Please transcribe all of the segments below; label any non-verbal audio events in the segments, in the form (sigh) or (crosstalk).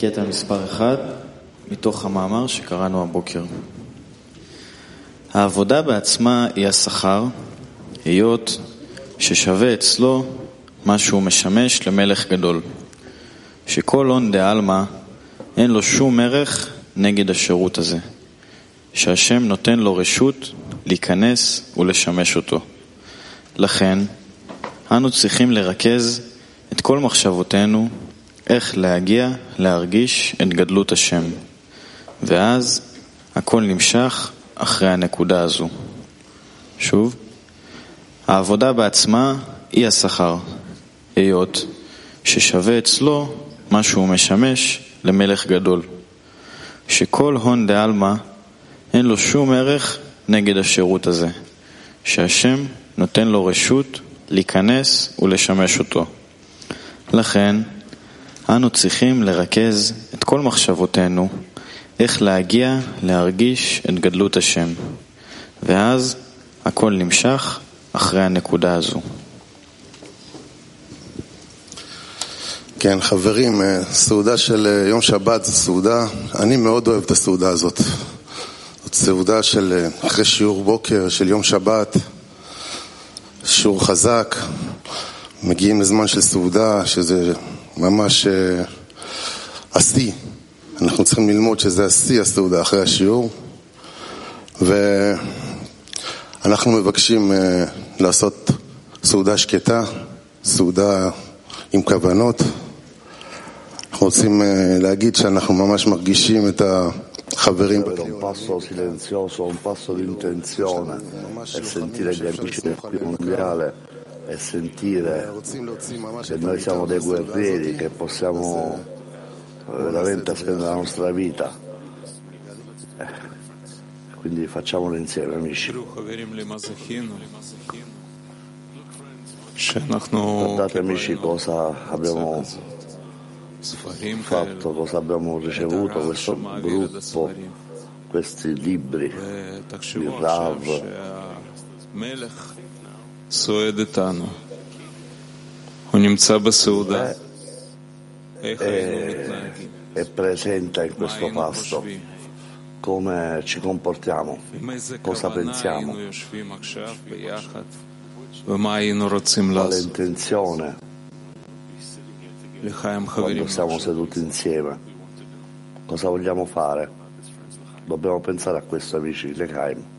קטע מספר אחד מתוך המאמר שקראנו הבוקר. העבודה בעצמה היא השכר, היות ששווה אצלו מה שהוא משמש למלך גדול, שכל הון דה עלמא אין לו שום ערך נגד השירות הזה, שהשם נותן לו רשות להיכנס ולשמש אותו. לכן, אנו צריכים לרכז את כל מחשבותינו איך להגיע להרגיש את גדלות השם, ואז הכל נמשך אחרי הנקודה הזו. שוב, העבודה בעצמה היא השכר, היות ששווה אצלו מה שהוא משמש למלך גדול, שכל הון דה עלמא אין לו שום ערך נגד השירות הזה, שהשם נותן לו רשות להיכנס ולשמש אותו. לכן, אנו צריכים לרכז את כל מחשבותינו איך להגיע להרגיש את גדלות השם, ואז הכל נמשך אחרי הנקודה הזו. כן, חברים, אה, סעודה של אה, יום שבת זו סעודה, אני מאוד אוהב את הסעודה הזאת. זאת סעודה של אה, אחרי שיעור בוקר של יום שבת, שיעור חזק, מגיעים לזמן של סעודה, שזה ממש אה, השיא. אנחנו צריכים ללמוד שזה השיא הסעודה אחרי השיעור. ואנחנו מבקשים אה, לעשות סעודה שקטה, סעודה עם כוונות. אנחנו רוצים אה, להגיד שאנחנו ממש מרגישים את החברים avere un passo silenzioso, un passo di intenzione e sentire gli amici del più mondiale e sentire che noi siamo dei guerrieri, che possiamo eh, veramente spendere la nostra vita. Eh, quindi facciamolo insieme, amici. Guardate amici cosa abbiamo fatto, cosa abbiamo ricevuto, questo gruppo, questi libri, di Rav, è, è presente in questo pasto. Come ci comportiamo, cosa pensiamo, quale intenzione? Quando siamo seduti insieme, cosa vogliamo fare. Dobbiamo pensare a questo amici Lechaim.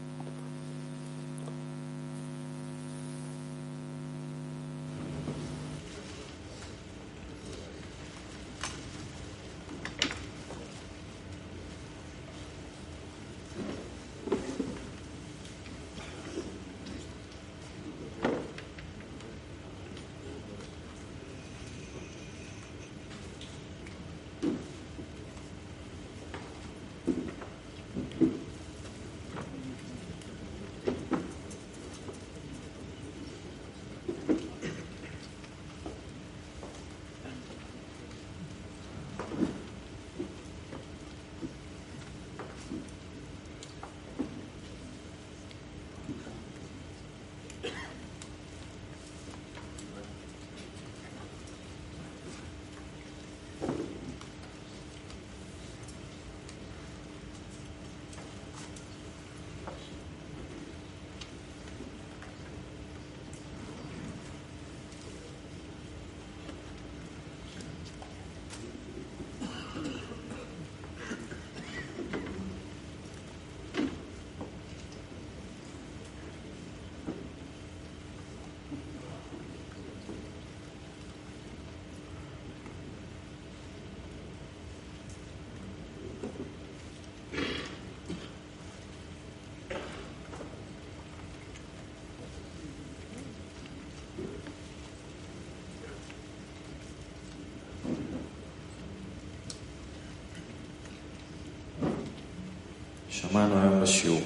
שמענו היום בשיעור.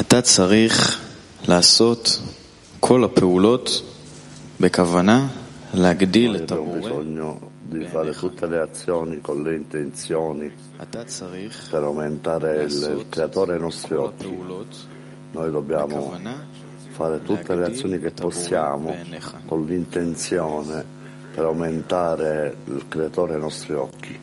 אתה צריך לעשות כל הפעולות בכוונה להגדיל Noi את abbiamo הבורא. bisogno di fare tutte le azioni con le intenzioni אתה צריך per aumentare il, il creatore ai nostri כל occhi. הפעולות Noi dobbiamo בכוונה fare tutte le azioni che possiamo con l'intenzione per aumentare il creatore ai nostri occhi.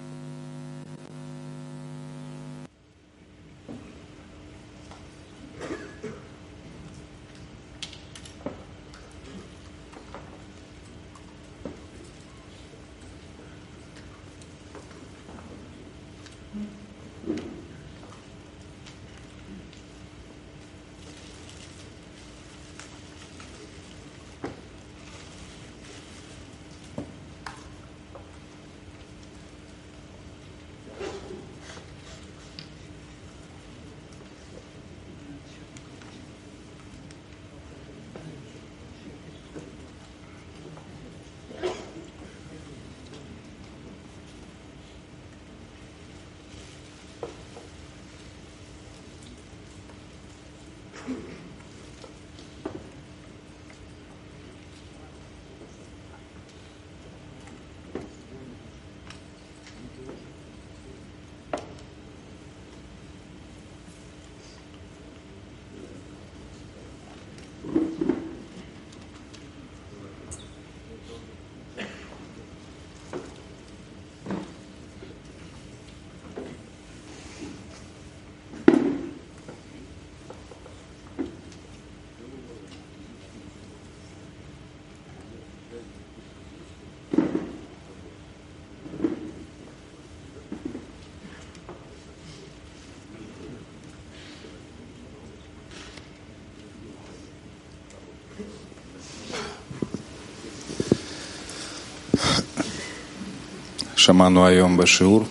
שמענו היום בשיעור,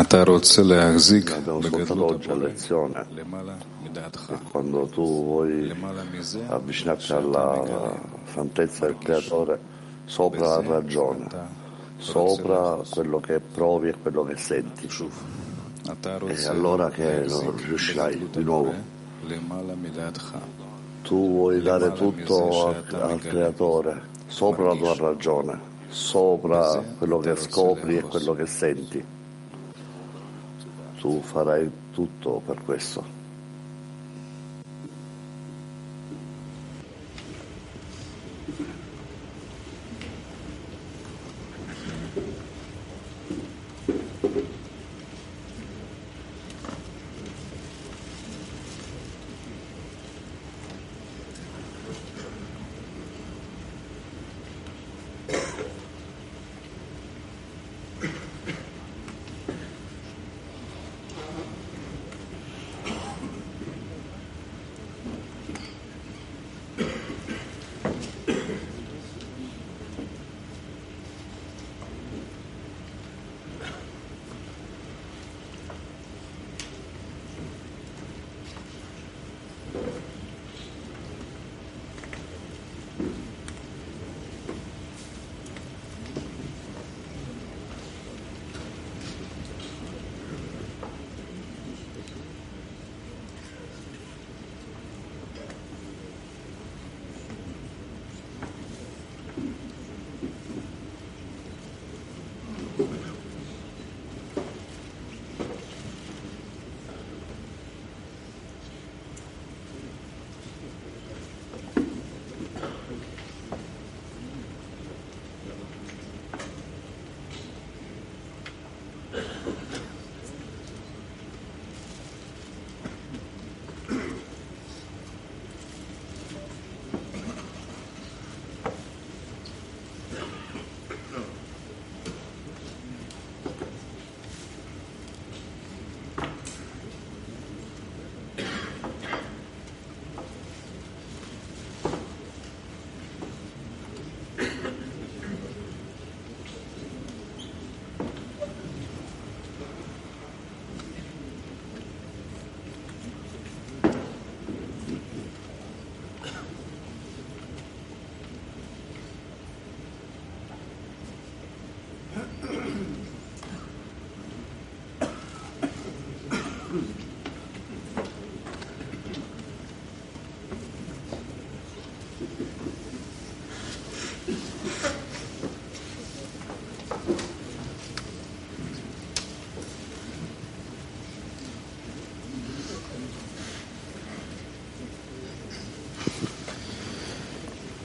אתה רוצה להחזיק Abbiamo ascoltato בגדלות oggi a lezione למעלה מדעתך. che quando tu vuoi למעלה מזה, avvicinarti alla santezza del creatore sopra la ragione, sopra quello che provi e quello che senti. אתה רוצה allora che להחזיק riuscirai בגדלות di nuovo. הבורא למעלה מדעתך. Tu vuoi dare tutto al, al creatore, sopra la tua ragione, sopra quello che scopri e quello che senti. Tu farai tutto per questo.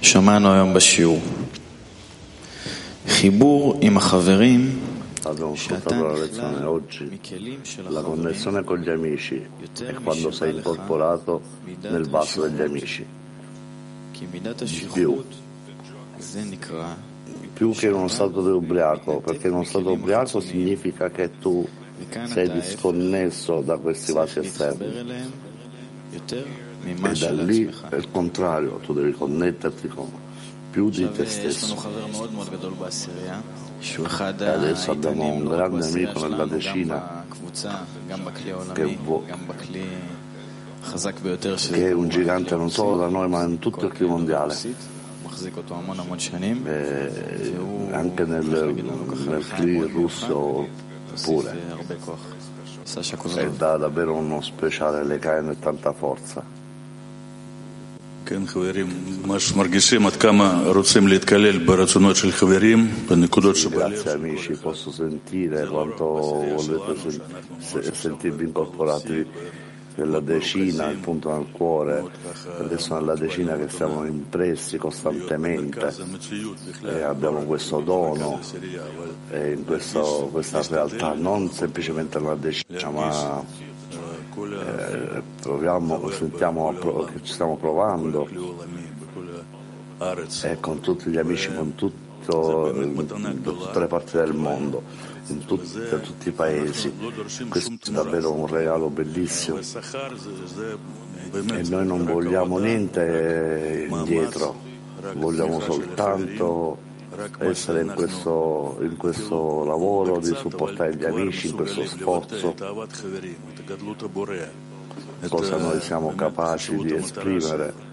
שמענו היום בשיעור. חיבור עם החברים Abbiamo שאתה ascoltato la lezione נכלל oggi. מכלים של La החברים connessione con gli amici è quando sei incorporato nel vaso degli amici. כי מידת השכרות זה נקרא Più che in uno stato di ubriaco, perché in uno stato ubriaco significa che tu וכאן sei אתה ההפך, disconnesso da questi vasi צריך esterni. e da lì è il contrario, tu devi connetterti con più di te stesso. E adesso abbiamo un grande amico nella decina che, vo- che è un gigante non solo da noi ma in tutto il clima mondiale. E anche nel, nel CLI russo pure. E dà davvero uno speciale, le e tanta forza. Grazie amici, posso sentire quanto volete sen- se- sentirvi incorporati nella decina, il punto nel cuore, adesso nella decina che siamo impressi costantemente e abbiamo questo dono in questo- questa realtà, non semplicemente nella decina, ma eh, proviamo, sentiamo che ci stiamo provando. E con tutti gli amici, con tutto, da tutte le parti del mondo, in tut- da tutti i paesi. Questo è davvero un regalo bellissimo. E noi non vogliamo niente indietro, vogliamo soltanto essere in questo, in questo lavoro, di supportare gli amici in questo sforzo, cosa noi siamo capaci di esprimere.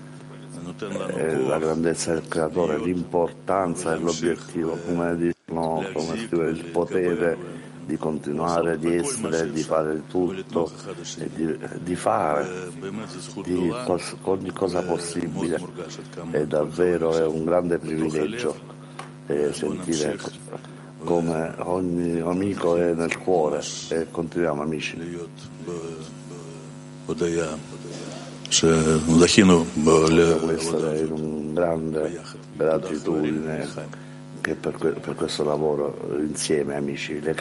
Eh, la grandezza del creatore, l'importanza dell'obiettivo, come dicono, come scrive il potere di continuare, di essere, di fare tutto, di, di, fare di cos, ogni cosa possibile. È davvero è un grande privilegio eh, sentire come ogni amico è nel cuore e continuiamo amici. Dobbiamo essere in un grande gratitudine che per, per questo lavoro insieme amici, le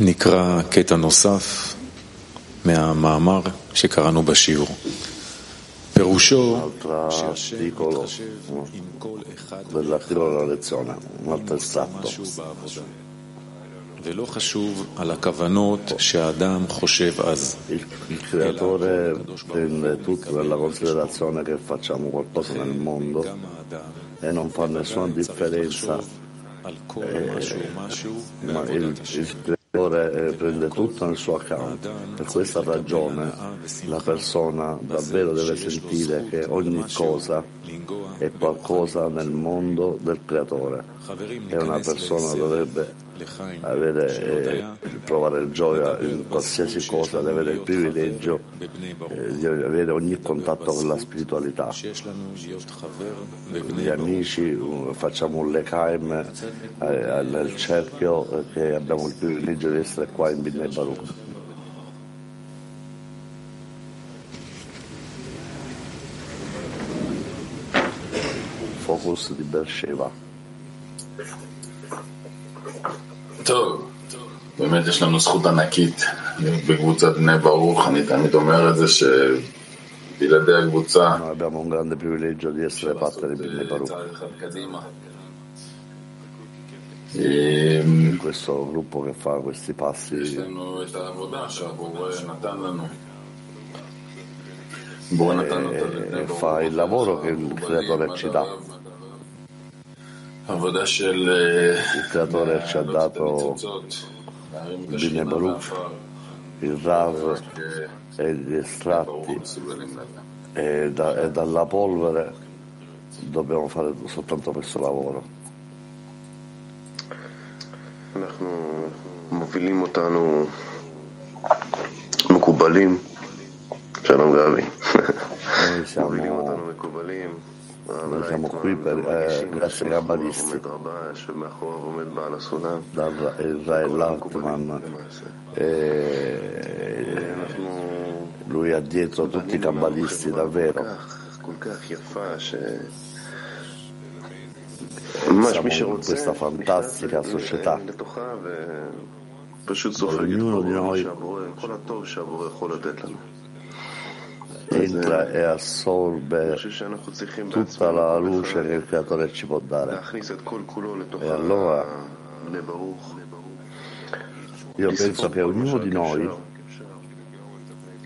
נקרא קטע נוסף מהמאמר שקראנו בשיעור. פירושו שהשם מתחשב עם כל אחד ולא חשוב על הכוונות שהאדם חושב אז. Il creatore prende tutto nella considerazione che facciamo qualcosa nel mondo e non fa nessuna differenza. Eh, ma il, il Signore prende tutto nel suo account. Per questa ragione la persona davvero deve sentire che ogni cosa è qualcosa nel mondo del creatore e una persona dovrebbe avere, eh, provare gioia in qualsiasi cosa, di avere il privilegio eh, di avere ogni contatto con la spiritualità. Gli amici, facciamo un lekaim eh, nel cerchio che abbiamo il privilegio di essere qua in Binne Baruch. Focus di Beersheba. טוב, באמת יש לנו זכות ענקית בקבוצת בני ברוך, אני תמיד אומר את זה שבלעדי הקבוצה... abbiamo un grande privilegio di essere parte di Bnei Baruch. In questo gruppo che fa questi passi e fa il lavoro che il creatore ci dà. Il creatore ci ha dato il Bine Baruch, il Rav e gli estratti e, da, e dalla polvere dobbiamo fare soltanto questo lavoro. מובילים אותנו מקובלים, שלום גבי, Noi siamo מובילים אותנו מקובלים noi siamo qui per eh, essere kabbalisti. Dal Israel Altman. E lui ha dietro tutti i kabbalisti davvero. Siamo in questa fantastica società ognuno di noi entra e assorbe tutta la luce che il creatore ci può dare. E allora io penso che ognuno di noi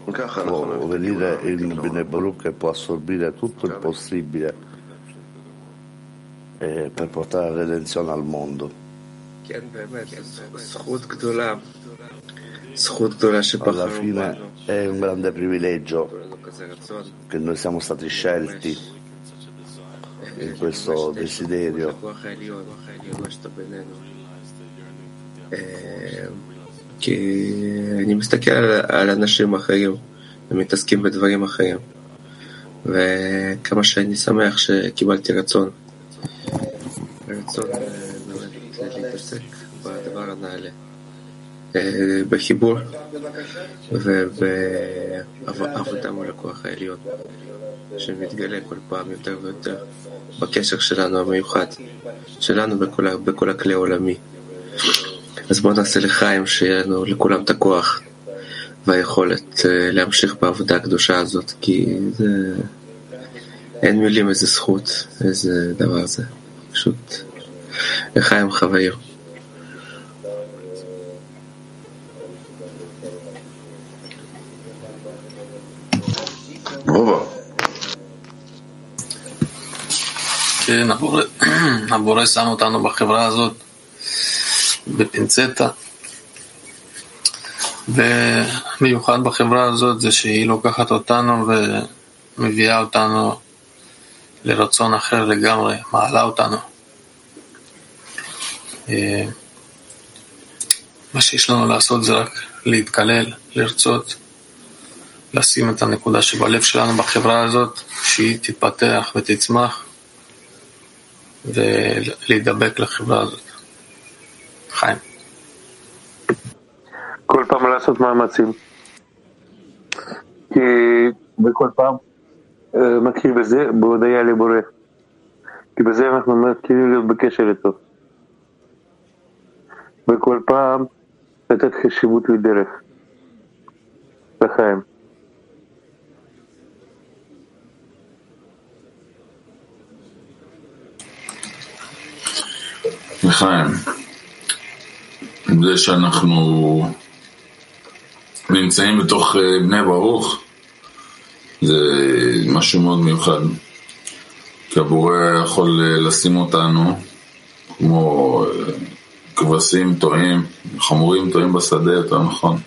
può venire in Bnei Baruch e può assorbire tutto il possibile eh, per portare la redenzione al mondo Alla fine è un grande privilegio che noi siamo stati scelti in questo desiderio. כי אני מסתכל על, על אנשים אחרים ומתעסקים בדברים אחרים וכמה שאני שמח שקיבלתי רצון רצון באמת להתעסק בדבר הנעלה בחיבור ובעבודה מול הכוח העליון שמתגלה כל פעם יותר ויותר בקשר שלנו המיוחד שלנו בכל, בכל הכלי העולמי. אז בואו נעשה לחיים שיהיה לנו לכולם את הכוח והיכולת להמשיך בעבודה הקדושה הזאת כי זה אין מילים איזה זכות איזה דבר זה. פשוט לחיים חוויות כן, הבורא, שם אותנו בחברה הזאת בפינצטה, ומיוחד בחברה הזאת זה שהיא לוקחת אותנו ומביאה אותנו לרצון אחר לגמרי, מעלה אותנו. מה שיש לנו לעשות זה רק להתקלל, לרצות, לשים את הנקודה שבלב שלנו בחברה הזאת, שהיא תתפתח ותצמח. ולהידבק לחברה הזאת. חיים. כל פעם לעשות מאמצים. כי בכל פעם מכיר בזה, בהודיה לבורא. כי בזה אנחנו מתחילים להיות בקשר איתו. וכל פעם לתת חשיבות לדרך. לחיים. לחיים, זה שאנחנו נמצאים בתוך בני ברוך זה משהו מאוד מיוחד כי הבורא יכול לשים אותנו כמו כבשים טועים, חמורים טועים בשדה יותר נכון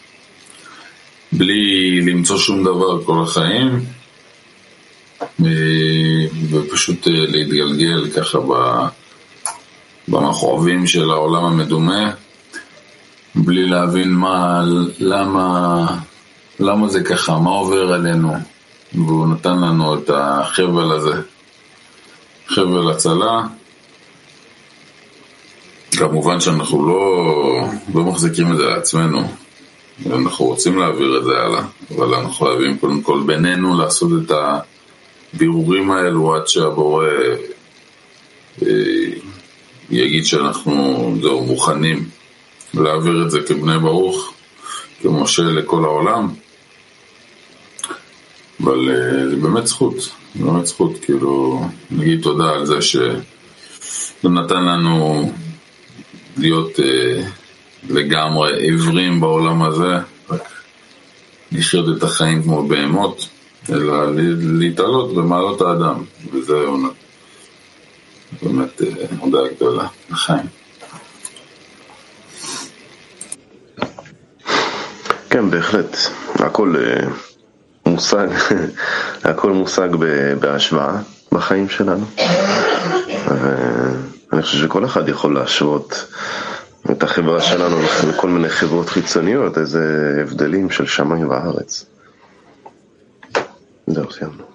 בלי למצוא שום דבר כל החיים ופשוט להתגלגל ככה. במכאובים של העולם המדומה, בלי להבין מה, למה, למה זה ככה, מה עובר עלינו. והוא נתן לנו את החבל הזה, חבל הצלה. כמובן שאנחנו לא, לא מחזיקים את זה לעצמנו, אנחנו רוצים להעביר את זה הלאה, אבל אנחנו חייבים קודם כל בינינו לעשות את הבירורים האלו עד שהבורא יגיד שאנחנו זהו, מוכנים להעביר את זה כבני ברוך, כמשה לכל העולם, אבל זה באמת זכות, באמת זכות, כאילו, נגיד תודה על זה שזה נתן לנו להיות אה, לגמרי עיוורים בעולם הזה, רק לחיות את החיים כמו בהמות, אלא להתעלות במעלות האדם, וזה. באמת הודעה גדולה, לחיים. כן, בהחלט. הכל מושג, (laughs) הכל מושג בהשוואה בחיים שלנו. ואני חושב שכל אחד יכול להשוות את החברה שלנו לכל מיני חברות חיצוניות, איזה הבדלים של שמיים וארץ. זהו, סיימנו.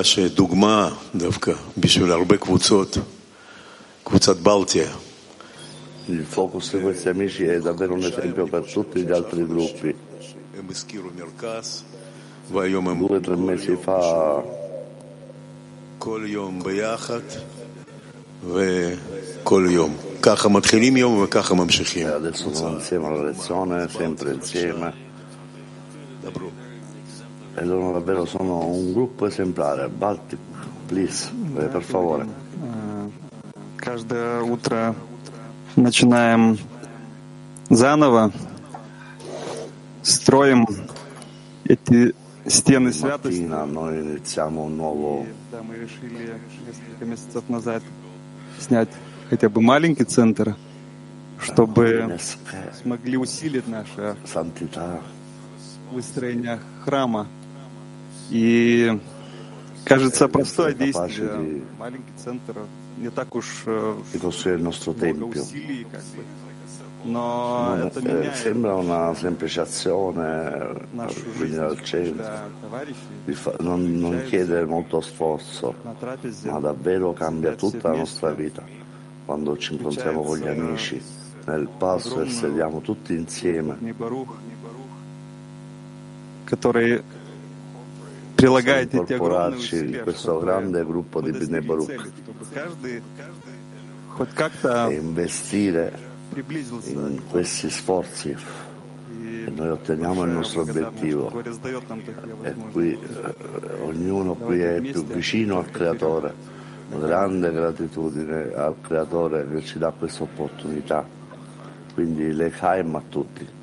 קבוצה שדוגמה דווקא בשביל הרבה קבוצות, קבוצת בלטיה. Il focus di questi amici è davvero un esempio per tutti gli altri gruppi. Due o tre mesi fa כל יום ביחד וכל יום. ככה מתחילים יום וככה ממשיכים. E loro davvero sono un gruppo esemplare. Baltic, please, eh, per favore. Каждое утро начинаем заново, строим эти стены святости. Да, мы решили несколько месяцев назад снять хотя бы маленький центр, чтобы смогли усилить наше выстроение храма. И кажется простое действие. Маленький центр не так уж э, di costruire il nostro много tempio. усилий, как бы. Но Non- это eh, меняет sembra una semplice azione нашу venire жизнь, al centro, когда товарищи di fa- non, non chiede molto sforzo, на трапезе ma davvero cambia сидят все tutta la вместе, nostra vita. Quando ci incontriamo con gli amici nel passo e sediamo tutti insieme, не Барух, который прилагает эти огромные incorporarci in questo grande gruppo di Bnei Baruch e investire in questi sforzi. e noi otteniamo il nostro obiettivo. e qui eh, ognuno qui è più vicino al creatore. Grande gratitudine al creatore che ci dà questa opportunità. Quindi le caim a tutti.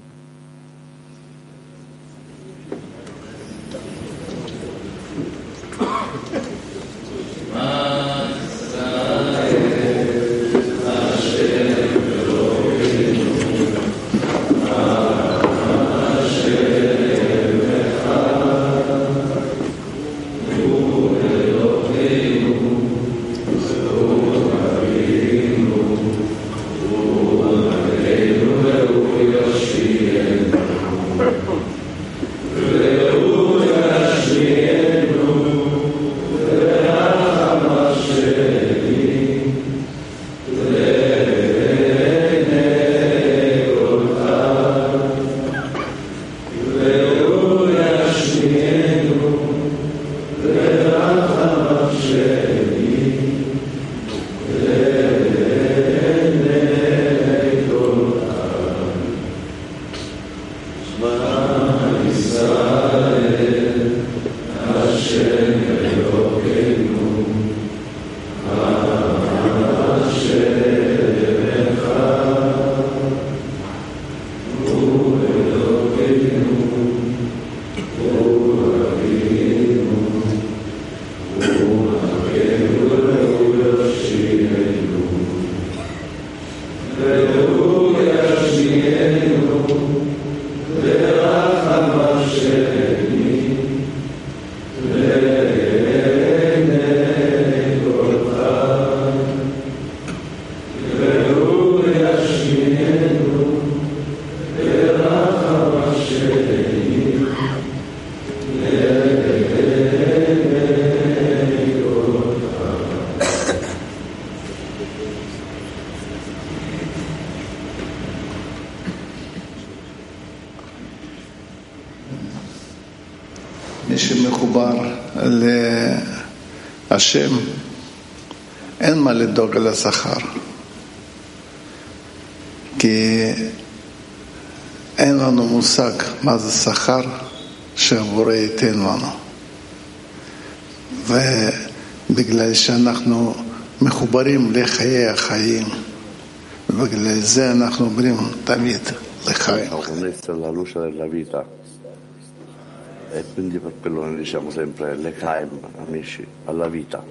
שמחובר להשם, אין מה לדאוג על השכר. כי אין לנו מושג מה זה שכר שהבורא ייתן לנו. ובגלל שאנחנו מחוברים לחיי החיים, ובגלל זה אנחנו אומרים תמיד לחיים. E quindi per quello noi diciamo sempre le Chaim, amici, alla vita.